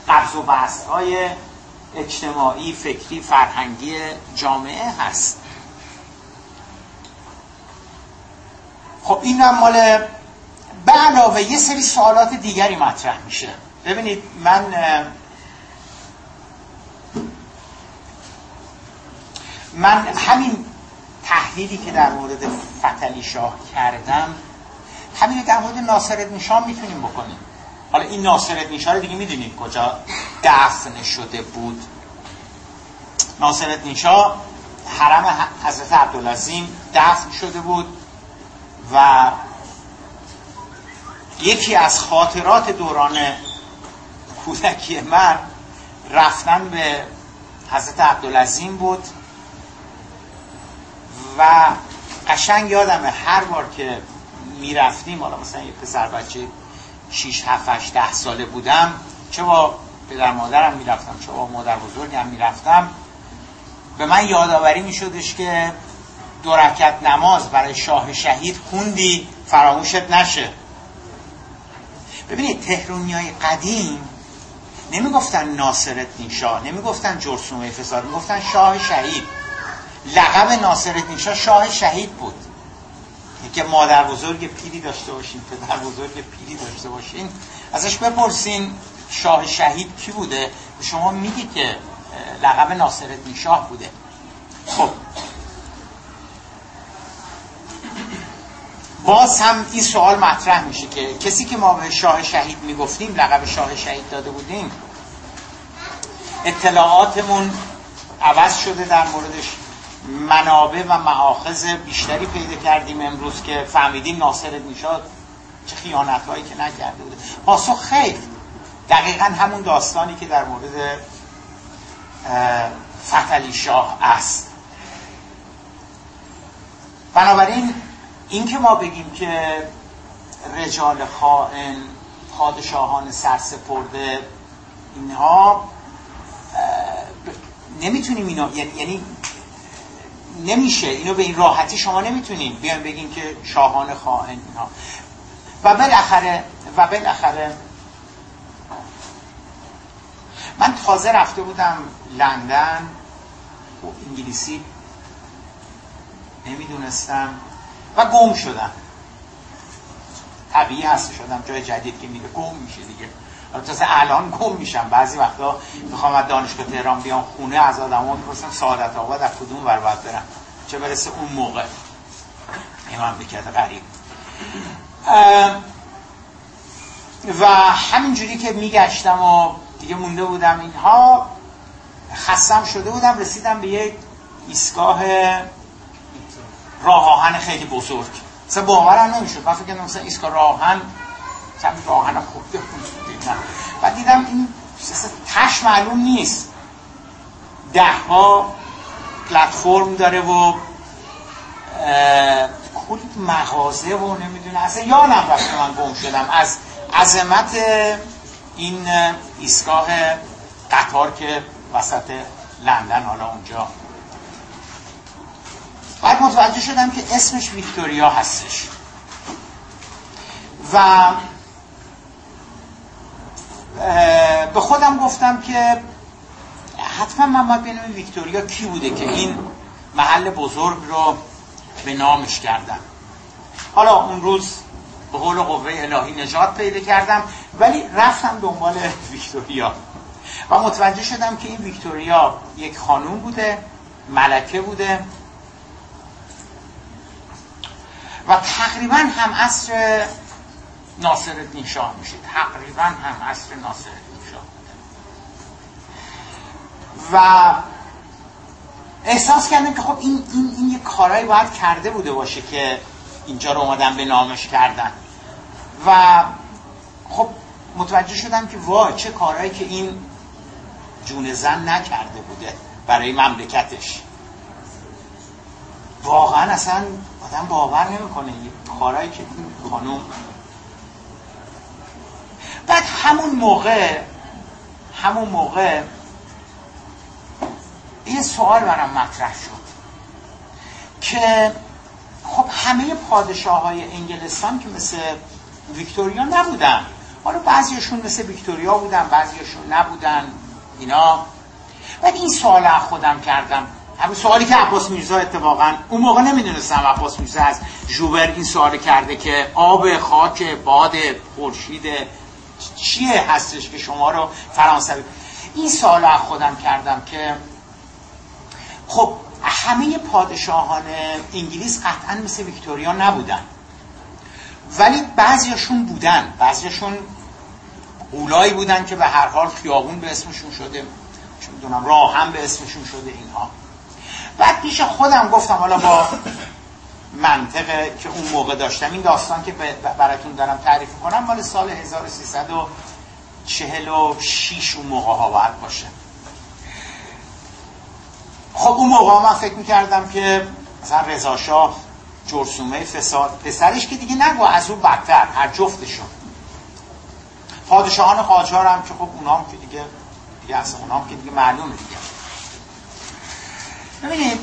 قبض و بست های اجتماعی فکری فرهنگی جامعه هست. خب این هم مال به علاوه یه سری سوالات دیگری مطرح میشه. ببینید من من همین تحلیلی که در مورد فتلی شاه کردم همین در مورد ناصر شاه می‌تونیم بکنیم. حالا این ناصر شاه دیگه می‌دونید کجا دفن شده بود. ناصر شاه حرم حضرت عبدالعظیم دفن شده بود و یکی از خاطرات دوران کودکی من رفتن به حضرت عبدالعظیم بود. و قشنگ یادمه هر بار که می‌رفتیم حالا مثلا یه پسر بچه 6 7 8 10 ساله بودم چه با پدر مادرم می‌رفتم چه با مادر بزرگم می‌رفتم به من یادآوری میشدش که دو رکعت نماز برای شاه شهید خوندی فراموشت نشه. ببینید تهرونی های قدیم نمی‌گفتن ناصر شاه نمی‌گفتن جرسومه فساد می‌گفتن شاه شهید. لقب ناصر شاه شاه شهید بود. که مادر بزرگ پیری داشته باشین پدر بزرگ پیری داشته باشین ازش بپرسین شاه شهید کی بوده؟ شما میگی که لقب ناصر شاه بوده. خب. باز هم این سوال مطرح میشه که کسی که ما به شاه شهید می‌گفتیم لقب شاه شهید داده بودیم اطلاعاتمون عوض شده در موردش. منابع و معاخذ بیشتری پیدا کردیم امروز که فهمیدیم ناصر نشاد چه خیانت هایی که نکرده بوده. پاسخ خیر. دقیقا همون داستانی که در مورد فتلی شاه است. بنابراین این که ما بگیم که رجال خائن پادشاهان سرسپرده اینها نمی‌تونیم اینا یعنی نمیشه. اینو به این راحتی شما نمی‌تونین. بیان بگین که شاهان خائن اینها و بالاخره و بالاخره من تازه رفته بودم لندن. و انگلیسی نمی‌دونستم. و گم شدم. طبیعی هست شدم. جای جدید که میره. گم میشه دیگه. تازه الان گم میشم. بعضی وقتا می‌خوام از دانشگاه تهران بیام خونه از آدم ها می‌پرسم سعادت آباد از کدوم ور باید برم؟ چه برسه اون موقع. این مملکت غریب. و همینجوری که میگشتم و دیگه مونده بودم اینها خستم شده بودم رسیدم به یک ایستگاه راه آهن خیلی بزرگ. مثلا باورم نمی‌شد. من فکر مثلا ایستگاه راه آهن کمی راه آهن خورده و دیدم این تش معلوم نیست. ده ها پلتفرم داره و کلی مغازه و نمی‌دونه اصلا یادم رفت من گم شدم. از عظمت این ایستگاه قطار که وسط لندن حالا اونجا. بعد متوجه شدم که اسمش ویکتوریا هستش. و به خودم گفتم که حتما من باید ببینم ویکتوریا کی بوده که این محل بزرگ رو به نامش کردن. حالا اون روز به قول قوه الهی نجات پیدا کردم ولی رفتم دنبال ویکتوریا. و متوجه شدم که این ویکتوریا یک خانوم بوده ملکه بوده. و تقریبا هم عصر ناصر الدین شاه میشه تقریبا هم عصر ناصر الدین شاه و احساس کردم که خب این, این, این یه کارهایی باید کرده بوده باشه که اینجا رو اومدن به نامش کردن. و خب متوجه شدم که وای چه کارهایی که این جون زن نکرده بوده برای مملکتش. واقعا اصلا آدم باور نمی‌کنه. کارهایی که این خانوم بعد همون موقع همون موقع یه سوال برام مطرح شد که خب همه پادشاه های انگلستان که مثل ویکتوریا نبودن حالا بعضیشون مثل ویکتوریا بودن بعضیشون نبودن اینا. بعد این سوال خودم کردم. همین سوالی که عباس میرزا اتفاقا اون موقع نمی‌دونستم عباس میرزا از جوبر این سوال کرده که آب خاک باد خورشید چیه هستش که شما رو فرانسوی این سوال از خودم کردم که خب همه پادشاهان انگلیس قطعا مثل ویکتوریا نبودن. ولی بعضیشون بودن. بعضیشون اولایی بودن که به هر حال خیابون به اسمشون شده. چون می‌دونم راه هم به اسمشون شده اینها. بعد پیش خودم گفتم حالا با منطقه که اون موقع داشتم. این داستان که براتون دارم تعریف کنم مال سال 1346 اون موقع ها باید باشه. خب اون موقع من فکر می‌کردم که مثلا رضا شاه جرسومه فساد پسرش که دیگه نگو از اون بدتر هر جفتشون. پادشاهان قاجار هم که خب اونام که دیگه دیگه اصلا اونام که دیگه معلومه دیگه. ببینید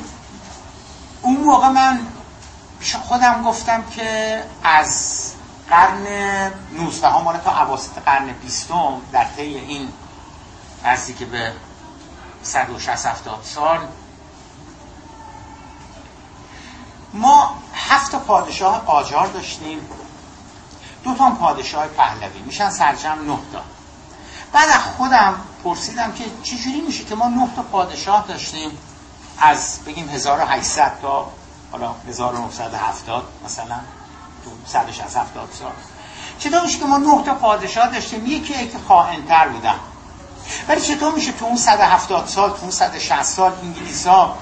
اون موقع من خودم گفتم که از قرن 19 ها مال تا عواسط قرن 20 در طی این که به 160 70 سال ما هفت پادشاه قاجار داشتیم. دو تا پادشاه پهلوی. میشن سرجم نه تا. بعد خودم پرسیدم که چجوری میشه که ما نه تا پادشاه داشتیم؟ از بگیم 1800 تا حالا 1970 مثلا تو 170 سال. چطور میشه که ما نه تا پادشاه داشتیم؟ یکی که خائنتر بودن. ولی چطور میشه تو اون 170 سال تو اون 160 سال انگلیس ها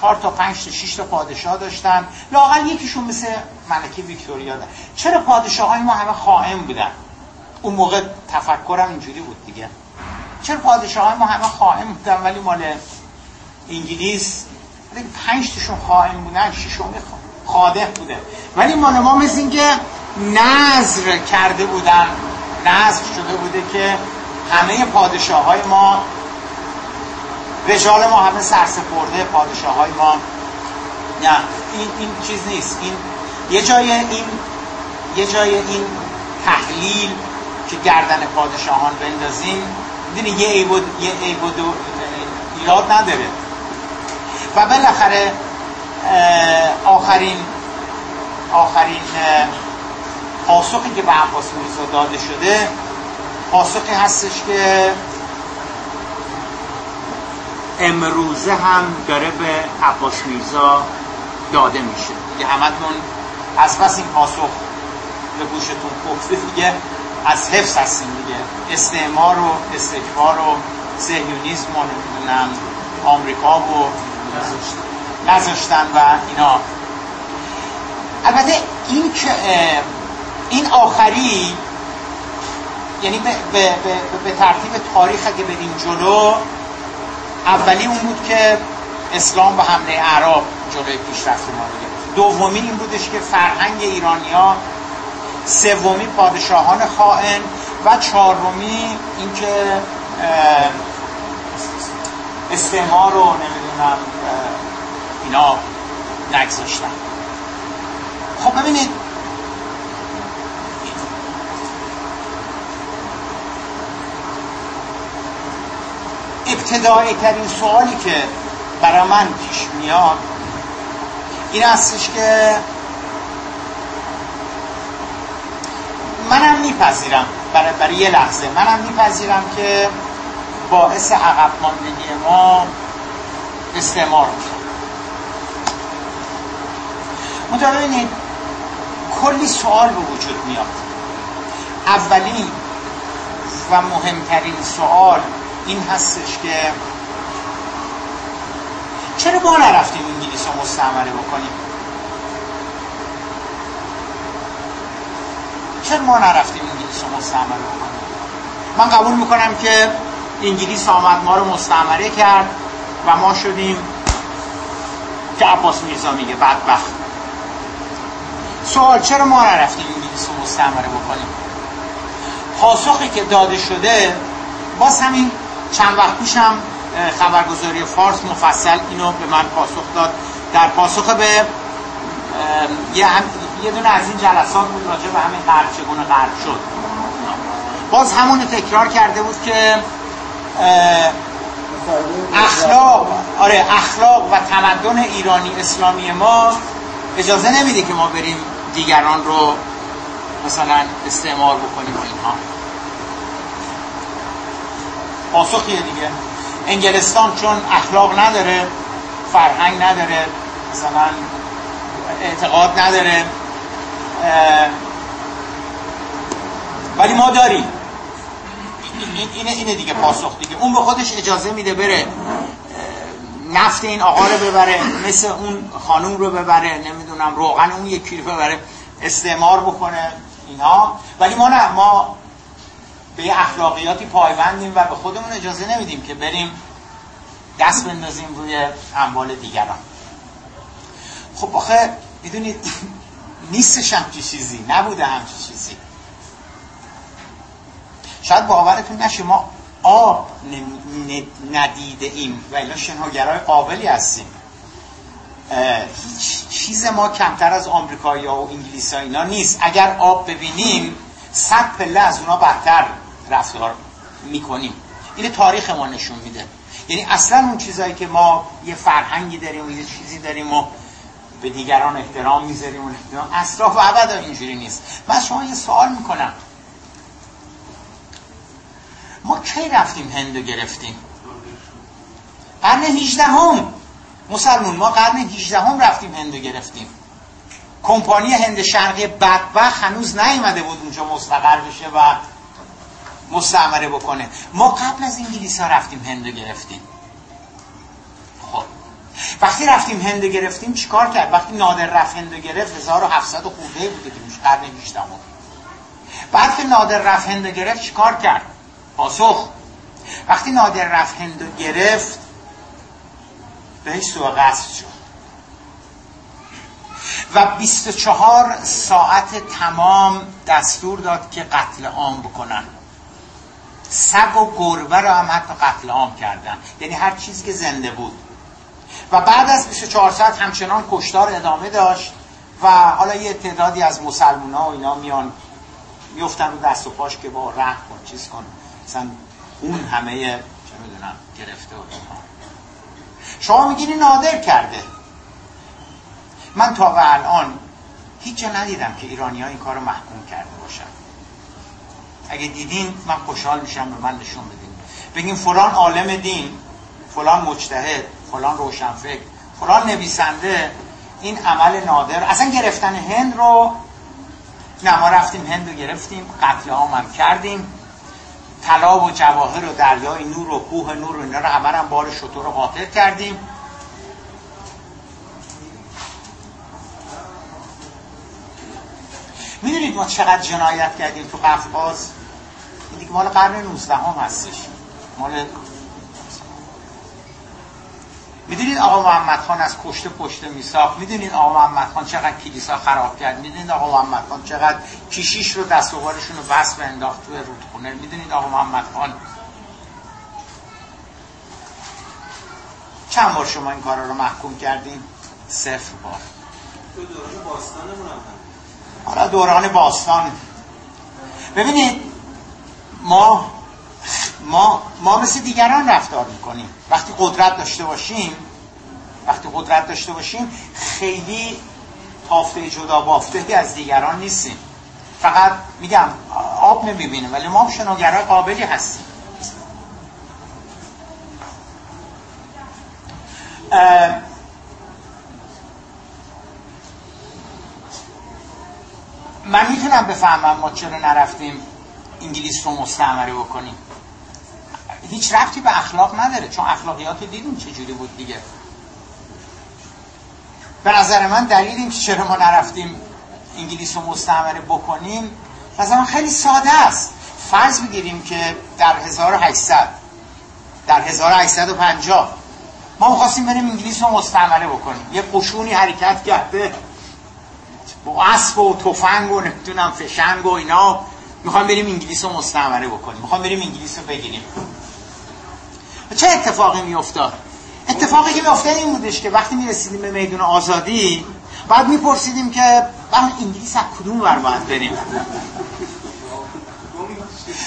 4 تا 5 تا 6 تا پادشاه داشتن؟ لاقل یکیشون مثل ملکه ویکتوریا داشت. چرا پادشاه های ما همه خائن بودن؟ اون موقع تفکرم اینجوری بود دیگه. چرا پادشاه های ما همه خائن بودن ولی مال انگلیس پنج تاشون خائن بودن ششمی خاده بوده ولی مال ما مثل اینکه نظر کرده بودن. نظر شده بوده که همه پادشاه های ما رجال ما همه سرسپرده پادشاه های ما. نه این, این چیز نیست. این یه جای این یه جای این تحلیل که گردن پادشاهان بندازیم می‌دونی یه عیب یه عیب و ایراد نداره. و بالاخره آخرین آخرین پاسخی که به عباس میرزا داده شده پاسخی هستش که امروزه هم داره به عباس میرزا داده میشه. که همتون از پس این پاسخ به گوشتون گفته دیگه از حفظ هستیم دیگه. استعمار و استکبار و سهیونیزم و نمی‌دونم آمریکا و نذاشتن. و اینا. البته این این آخری یعنی به, به, به, ترتیب تاریخ اگه بریم جلو اولی اون بود که اسلام و حمله عرب جلوی پیشرفت ما رو دومی این بودش که فرهنگ ایرانیا سومی پادشاهان خائن و چهارمی اینکه استعمار رو نمی‌دونم اینا نگذاشتن. خب ببینید ابتدایی ترین سوالی که برای من پیش میاد این هستش که منم میپذیرم برای, برای یه لحظه منم میپذیرم که باعث عقب ماندگی ما استعمار میشه. منتها ببینید کلی سوال به وجود میاد. اولین و مهمترین سوال این هستش که چرا ما نرفتیم انگلیس رو مستعمره بکنیم؟ چرا ما نرفتیم انگلیس رو مستعمره بکنیم؟ من قبول می‌کنم که انگلیس آمد ما رو مستعمره کرد و ما شدیم که عباس میرزا میگه بدبخت. سوال چرا ما نرفتیم انگلیس رو مستعمره بکنیم؟ پاسخی که داده شده باز همین چند وقت پیشم خبرگزاری فارس مفصل اینو به من پاسخ داد. در پاسخ به یه, هم... یه دونه از این جلسات بود راجع به همین غرب چگونه غرب شد. باز همون تکرار کرده بود که اخلاق. آره اخلاق و تمدن ایرانی اسلامی ما اجازه نمیده که ما بریم دیگران رو مثلا استعمار بکنیم و اینها. پاسخیه دیگه. انگلستان چون اخلاق نداره فرهنگ نداره مثلا اعتقاد نداره ولی ما داریم. اینه اینه دیگه پاسخ دیگه. اون به خودش اجازه میده بره نفت این آقا رو ببره مثل اون خانوم رو ببره نمی‌دونم روغن اون یکی رو ببره استعمار بکنه اینها ولی ما نه ما به یه اخلاقیاتی پایبندیم و به خودمون اجازه نمیدیم که بریم دست بندازیم روی اموال دیگران. خب آخه می‌دونید نیستش همچی چیزی نبوده همچی چیزی. شاید باورتون نشه ما آب ندیده ایم و اینا شناگرای قابلی هستیم. هیچ چیز ما کمتر از آمریکایی ها و انگلیس اینا نیست. اگر آب ببینیم صد پله از اونا برتر رفتار می‌کنیم. این تاریخ ما نشون میده. یعنی اصلا اون چیزایی که ما یه فرهنگی داریم و یه چیزی داریم و به دیگران احترام می‌ذاریم و اصلا و ابدا اینجوری نیست. من شما یه سوال می‌کنم. ما کی رفتیم هندو گرفتیم؟ قرن 18 هم مسلمون ما قرن 18 هم رفتیم هندو گرفتیم. کمپانی هند شرقی بدبخ هنوز نیومده بود اونجا مستقر بشه و مستعمره بکنه. ما قبل از انگلیس ها رفتیم هندو گرفتیم. خب. وقتی رفتیم هند گرفتیم چیکار کرد؟ وقتی نادر رفت هند گرفت 1700 خورده بوده که قرن 18 بعد که نادر رفت هند گرفت چیکار کرد؟ پاسخ. وقتی نادر رفت هندو گرفت بهش سوء قصد شد. و 24 ساعت تمام دستور داد که قتل عام بکنن. سگ و گربه رو هم حتی قتل عام کردن. یعنی هر چیزی که زنده بود. و بعد از 24 ساعت همچنان کشتار ادامه داشت و حالا یه تعدادی از مسلمان ها و اینا میان میفتن رو دست و پاش که با رحم کن چیز کن. مثلا اون همه چه می‌دونم گرفته و شما میگینی نادر کرده. من تا و الان هیچ جا ندیدم که ایرانی ها این کار رو محکوم کرده باشن. اگه دیدین من خوشحال میشم به من نشون بدین. بگین فلان عالم دین فلان مجتهد فلان روشنفکر فلان نویسنده این عمل نادر اصلا گرفتن هند رو نه ما رفتیم هند رو گرفتیم قتل کردیم. طلا و جواهر و دریای نور و کوه نور و اینا رو همه هم بار شطور رو قاطر کردیم. می‌دونید ما چقدر جنایت کردیم تو قفقاز؟ این دیگه مال قرن 19 هم هستش. مال می‌دونید آقا محمد خان از کشته پشت میساخت می‌دونید آقا محمد خان چقدر کلیسا خراب کرد؟ می‌دونید آقا محمد خان چقدر کشیش رو دست و رو بس و انداخت توی رودخونه؟ می‌دونید آقا محمد خان؟ چند بار شما این کارا رو محکوم کردین؟ صفر بار. تو دوران باستان حالا دوران باستان. ببینید ما ما ما مثل دیگران رفتار می‌کنیم. وقتی قدرت داشته باشیم وقتی قدرت داشته باشیم خیلی تافته جدا بافته از دیگران نیستیم. فقط میگم آب نمی‌بینیم ولی ما شنوگرای قابلی هستیم. من می‌تونم بفهمم ما چرا نرفتیم انگلیس رو مستعمره بکنیم. هیچ رفتی به اخلاق نداره. چون اخلاقیات دیدیم چجوری بود دیگه. به نظر من دلیل این چرا ما نرفتیم انگلیس رو مستعمره بکنیم. مثلا خیلی ساده است. فرض بگیریم که در 1800 در 1850 ما می‌خواستیم بریم انگلیس رو مستعمره بکنیم. یه قشونی حرکت کرده. با اسب و تفنگ و نمی‌دونم فشنگ و اینا. می‌خوام بریم انگلیس رو مستعمره بکنیم. می‌خوام بریم انگلیس رو بگیریم. چه اتفاقی میافتاد؟ اتفاقی که میافتاد این بودش که وقتی می‌رسیدیم به میدون آزادی بعد میپرسیدیم که بعد انگلیس از کدوم ور باید بریم؟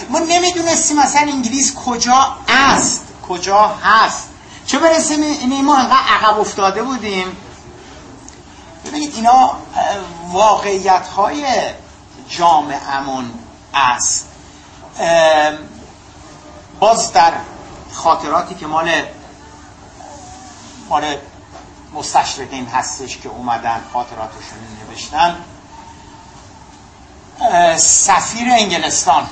ما نمی‌دونستیم مثلا انگلیس کجا است کجا هست. چه برسیم؟ این ما انقدر عقب افتاده بودیم. ببینید اینا واقعیت های جامعمون است. باز در خاطراتی که مال مال مستشرقین هستش که اومدن خاطراتشون نوشتن. سفیر انگلستان.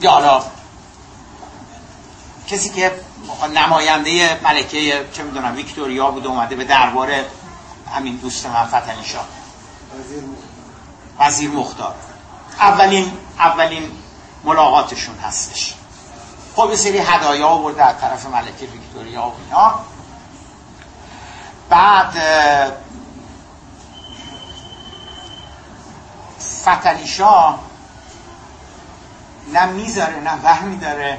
یا حالا کسی که نماینده ملکه چه می‌دونم ویکتوریا بود اومده به دربار همین دوست من فتنی وزیر مختار. اولین اولین ملاقاتشون هستش. خب یه سری هدایا آورده از طرف ملکه ویکتوریا و اینا. بعد فتلی شاه نه می‌ذاره نه داره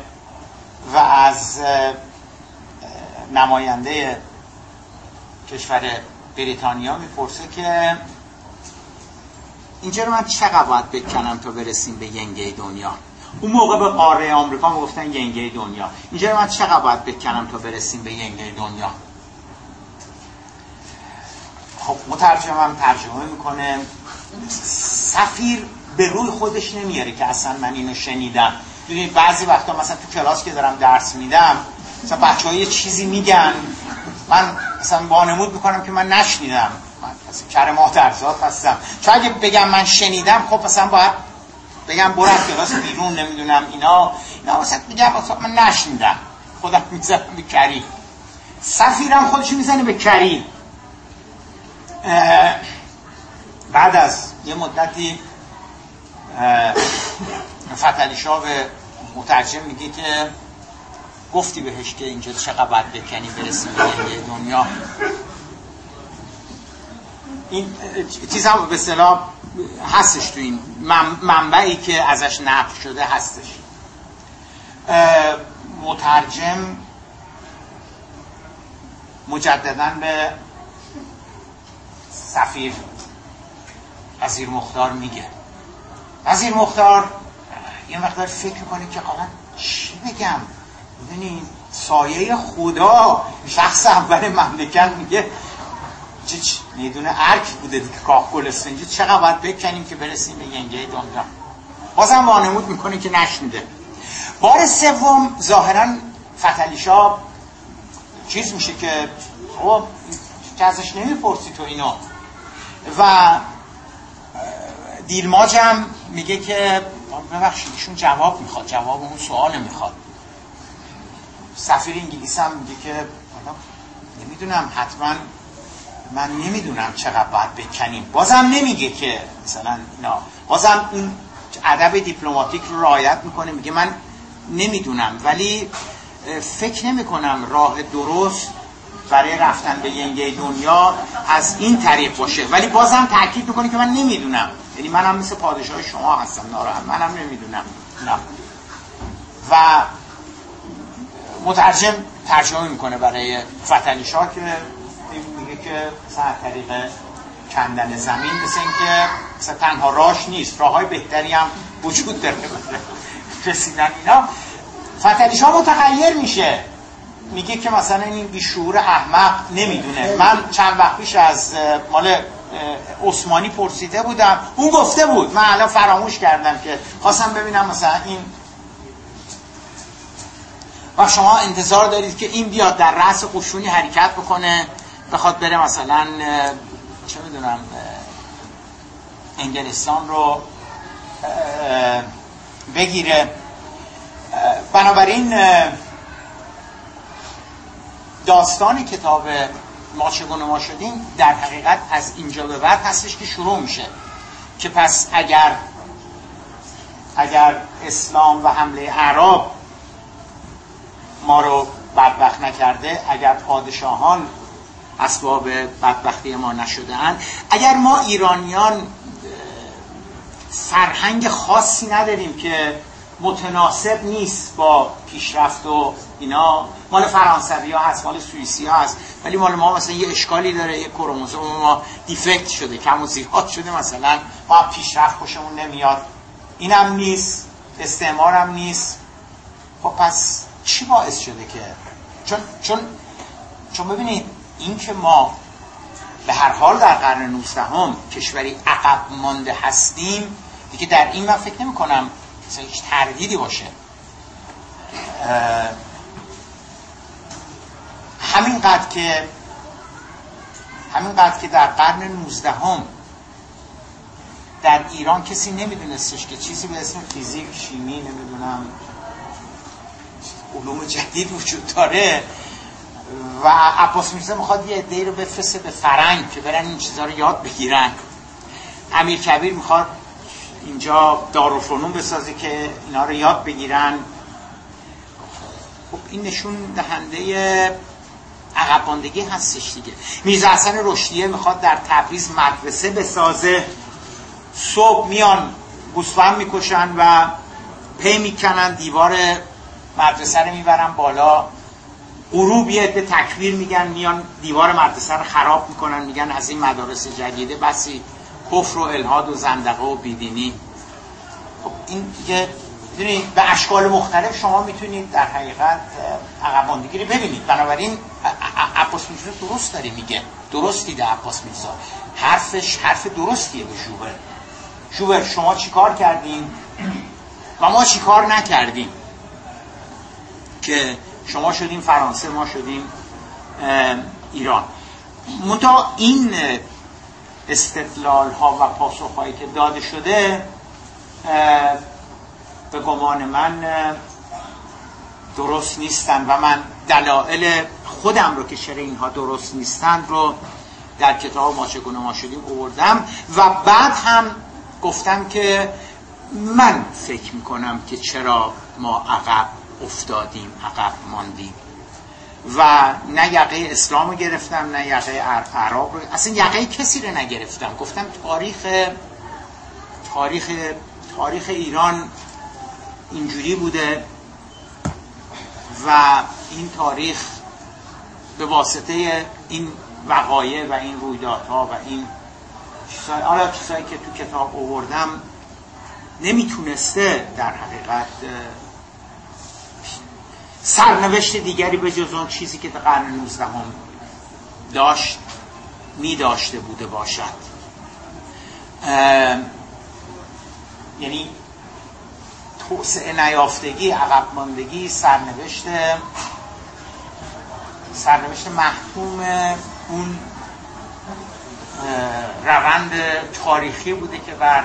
و از نماینده کشور بریتانیا می‌پرسه که اینجا رو من چقدر باید بکنم تا برسیم به ینگه دنیا؟ اون موقع به قاره آمریکا می‌گفتن ینگه دنیا. اینجا من چقدر باید بکنم تا برسیم به ینگه دنیا؟ خب مترجمم ترجمه می‌کنه. سفیر به روی خودش نمیاره که اصلا من اینو شنیدم. ببینید بعضی وقتا مثلا تو کلاس که دارم درس میدم مثلا بچه یه چیزی میگن. من مثلا بانمود می‌کنم که من نشنیدم. من مثلا کر درزاد هستم. چون اگه بگم من شنیدم خب مثلا باید بگم از کلاس بیرون نمی‌دونم اینا. اینا مثلا میگم مثلا من نشنیدم خودم می‌زنم به کری. سفیرم خودش می‌زنه به کری. بعد از یه مدتی فتلی شاه به مترجم میگه که گفتی بهش که اینجا چقدر باید بکنی برسیم به دنیا. این چیز هم به صلاح هستش تو این منبعی که ازش نقل شده هستش. مترجم مجددا به سفیر وزیر مختار میگه. وزیر مختار یه مقدار فکر کنه که آقا چی بگم؟ ببینید سایه خدا. شخص اول مملکت میگه چه می‌دونه ارک بوده دیگه کاخ گلستان. اینجا چقدر باید بکنیم که برسیم به ینگه دنیا بازم وانمود می‌کنه که نشنیده. بار سوم ظاهرا فتلیشا چیز میشه که خب که ازش نمی‌پرسی تو اینا. و دیلماج هم میگه که ببخشید ایشون جواب می‌خواد جواب اون سوال می‌خواد. سفیر انگلیس هم میگه که نمی‌دونم حتما من نمی‌دونم چقدر باید بکنیم. بازم نمیگه که مثلا اینا. بازم اون ادب دیپلماتیک رو رعایت می‌کنه میگه من نمی‌دونم. ولی فکر نمی کنم راه درست برای رفتن به ینگه دنیا از این طریق باشه. ولی بازم تاکید می‌کنه که من نمی‌دونم. یعنی منم مثل پادشاه شما هستم ناراحت. منم نمی‌دونم. نه. و مترجم ترجمه می‌کنه برای فتلی که که مثلا طریق کندن زمین مثل اینکه مثلا تنها راش نیست راه های بهتری هم وجود داره. رسیدن اینا. فتلی شاه متغیر میشه. میگه که مثلا این بیشعور احمق نمی‌دونه. من چند وقت پیش از مال عثمانی پرسیده بودم. اون گفته بود. من الان فراموش کردم که خواستم ببینم مثلا این و شما انتظار دارید که این بیاد در رأس قشونی حرکت بکنه. بخواد بره مثلا چه می‌دونم انگلستان رو بگیره. بنابراین داستان کتاب ما چگونه ما شدیم در حقیقت از اینجا به بعد هستش که شروع میشه. که پس اگر اگر اسلام و حمله عرب ما رو بدبخت نکرده اگر پادشاهان اسباب بدبختی ما نشده اند اگر ما ایرانیان فرهنگ خاصی نداریم که متناسب نیست با پیشرفت و اینا مال فرانسوی ها هست مال سوئیسی ها هست ولی مال ما مثلا یه اشکالی داره یه کروموزوم ما دیفکت شده کم و زیاد شده مثلا ما پیشرفت خوشمون نمیاد. اینم نیست استعمارم نیست. خب پس چی باعث شده که؟ چون چون چون ببینید این که ما به هر حال در قرن 19 هم کشوری عقب مانده هستیم دیگه در این من فکر نمی کنم هیچ تردیدی باشه. همینقدر که همینقدر که در قرن 19 هم در ایران کسی نمیدونستش که چیزی به اسم فیزیک شیمی نمی‌دونم علوم جدید وجود داره. و عباس میرزا می‌خواد یه عده‌ای رو بفرسته به فرنگ که برن این چیزها رو یاد بگیرن. امیر کبیر می‌خواد اینجا دارالفنون بسازه که اینا رو یاد بگیرن. خب این نشون دهنده عقباندگی هستش دیگه. میرزا حسن رشدیه می‌خواد در تبریز مدرسه بسازه. صبح میان گوسفند می‌کشن و پی می‌کنن دیوار مدرسه رو می‌برن بالا. غروب یه عده تکبیر میگن میان دیوار مدرسه رو خراب می‌کنن میگن از این مدارس جدیده بسی کفر و الهاد و زندقه و بیدینی. خب این دیگه به اشکال مختلف شما می‌تونید در حقیقت عقباندگی رو ببینید. بنابراین عباس میرزا درست داره میگه. درست دیده عباس میرزا. حرفش حرف درستیه به شوبر. شوبر شما چیکار کردین؟ و ما چیکار نکردیم؟ که شما شدیم فرانسه ما شدیم ایران. منتها این استدلال ها و پاسخ هایی که داده شده به گمان من درست نیستن و من دلایل خودم رو که چرا اینها درست نیستند رو در کتاب ما چگونه ما شدیم اووردم و بعد هم گفتم که من فکر می‌کنم که چرا ما عقب افتادیم عقب ماندیم. و نه یقه اسلام رو گرفتم نه یقه عرب رو. اصلا یقه کسی رو نگرفتم. گفتم تاریخ تاریخ تاریخ ایران اینجوری بوده و این تاریخ به واسطه این وقایع و این رویدادها و این چیزهای حالا چیزهایی که تو کتاب آوردم نمی‌تونسته در حقیقت سرنوشت دیگری به جز اون چیزی که در قرن 19 هم داشت می داشته بوده باشد. یعنی توسعه نیافتگی عقب ماندگی سرنوشت سرنوشت محکوم اون روند تاریخی بوده که بر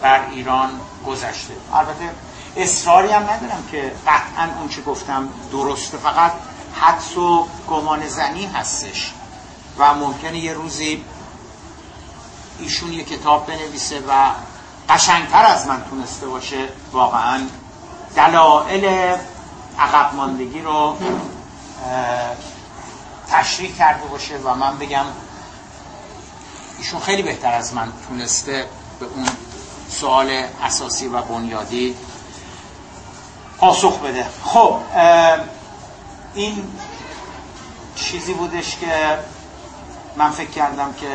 بر ایران گذشته. البته اصراری هم ندارم که قطعا اون چی گفتم درسته. فقط حدس و گمان زنی هستش و ممکنه یه روزی ایشون یه کتاب بنویسه و قشنگتر از من تونسته باشه. واقعا دلائل عقب ماندگی رو تشریح کرده باشه و من بگم ایشون خیلی بهتر از من تونسته به اون سوال اساسی و بنیادی پاسخ بده. خب این چیزی بودش که من فکر کردم که